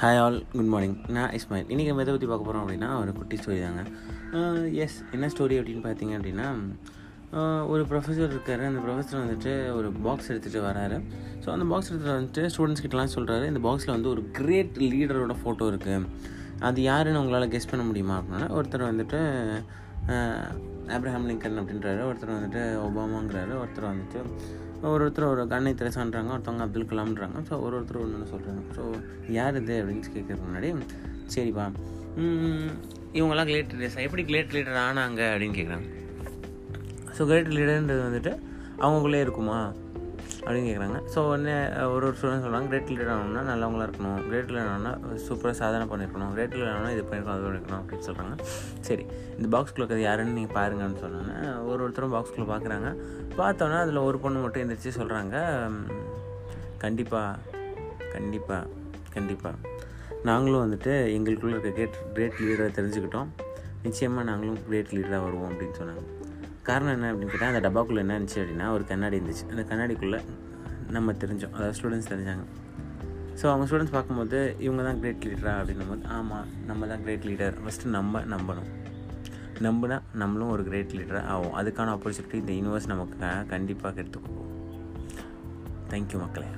Hi all good morning நான் இஸ்மாயில். இன்றைக்கி நம்ம எதை பற்றி பார்க்க போகிறோம் அப்படின்னா ஒரு குட்டி ஸ்டோரி தாங்க. எஸ் என்ன ஸ்டோரி அப்படின்னு பார்த்தீங்க அப்படின்னா ஒரு ப்ரொஃபஸர் இருக்கார். அந்த ப்ரொஃபஸர் வந்துட்டு ஒரு பாக்ஸ் எடுத்துகிட்டு வராரு. ஸோ அந்த பாக்ஸ் எடுத்துகிட்டு வந்துட்டு ஸ்டூடெண்ட்ஸ் கிட்டலாம் சொல்கிறாரு இந்த பாக்ஸில் வந்து ஒரு கிரேட் லீடரோட ஃபோட்டோ இருக்குது அது யாருன்னு உங்களால் கெஸ் பண்ண முடியுமா அப்படின்னா ஒருத்தர் வந்துட்டு ஆப்ரஹாம் லிங்கன் அப்படின்றாரு ஒருத்தர் வந்துட்டு ஒபாமாங்கிறாரு ஒருத்தர் வந்துட்டு ஒரு ஒருத்தர் ஒரு கண்ணை திரசான்றாங்க ஒருத்தவங்க அப்துல் கலாம்ன்றாங்க. ஸோ ஒரு ஒருத்தர் ஒன்று சொல்கிறாங்க ஸோ யார் இது அப்படின்னு கேட்குறதுக்கு முன்னாடி சரிப்பா. இவங்கெல்லாம் கிரேட் லீடர்ஸ் எப்படி கிரேட் லீடர் ஆனாங்க அப்படின்னு கேட்குறாங்க ஸோ கிரேட் லீடர்ன்றது வந்துட்டு அவங்களுக்குள்ளே இருக்குமா? அப்படின்னு கேட்குறாங்க ஸோ உடனே ஒரு ஒரு ஸ்டூடெண்ட் சொல்கிறாங்க கிரேட் லீடர் ஆகணும்னா நல்லவங்களா இருக்கணும். கிரேட் லீடர் ஆகணும்னா சூப்பராக சாதனை பண்ணியிருக்கணும் கிரேட் லீடர் ஆகணும்னா இது பண்ணியிருக்கணும் அது பண்ணியிருக்கணும் அப்படின்னு சொல்கிறாங்க சரி இந்த பாக்ஸ்குள்ளே இருக்கிறது யாருன்னு நீங்கள் பாருங்கன்னு சொன்னோன்னே ஒரு ஒருத்தரும் பாக்ஸ்குள்ளே பார்க்குறாங்க பார்த்தோன்னே அதில் ஒரு பொண்ணு மட்டும் எந்திரிச்சு சொல்கிறாங்க கண்டிப்பாக கண்டிப்பாக கண்டிப்பாக நாங்களும் வந்துட்டு எங்களுக்குள்ளே இருக்க கிரேட் கிரேட் லீடரை தெரிஞ்சுக்கிட்டோம். நிச்சயமாக நாங்களும் கிரேட் லீடராக வருவோம் அப்படின்னு சொன்னாங்க. காரணம் என்ன அப்படின்னு கேட்டால் அந்த டப்பாக்குள்ளே என்ன இருந்துச்சு அப்படின்னா ஒரு கண்ணாடி இருந்துச்சு. அந்த கண்ணாடிக்குள்ளே நம்ம தெரிஞ்சோம். அதாவது ஸ்டூடெண்ட்ஸ் தெரிஞ்சாங்க. ஸோ அவங்க ஸ்டூடெண்ட்ஸ் பார்க்கும்போது இவங்க தான் கிரேட் லீடரா அப்படின்னும் போது ஆமாம் நம்ம தான் கிரேட் லீடர் ஃபஸ்ட்டு நம்ம நம்பணும். நம்பினா நம்மளும் ஒரு கிரேட் லீடராக ஆகும் அதுக்கான ஆப்பர்ச்சுனிட்டி இந்த யூனிவர்ஸ் நமக்கு கண்டிப்பாக எடுத்துக்கோ தேங்க்யூ மக்களே.